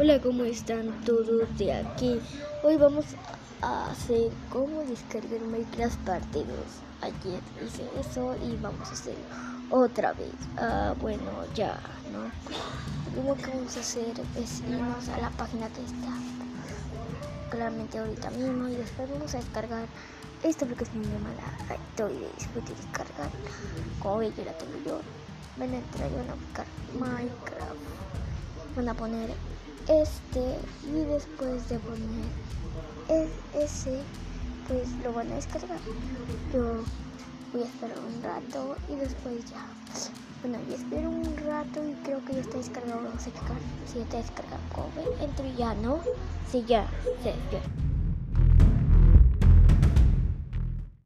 Hola, ¿cómo están todos de aquí? Hoy vamos a hacer cómo descargar Minecraft parte 2. Ayer hice eso y vamos a hacerlo otra vez. Ah, bueno, ya, ¿no? Lo primero que vamos a hacer es irnos a la página que está claramente ahorita mismo y después vamos a descargar esta aplicación llamada Toy después de descargar. Como yo la tengo yo. Van a entrar y van a buscar Minecraft. Van a poner este y después de poner ese pues lo van a descargar. Yo voy a esperar un rato y después ya. Bueno yo espero un rato y creo que ya está descargado vamos a si ya está descargado como entro ya no si sí, ya, sí, ya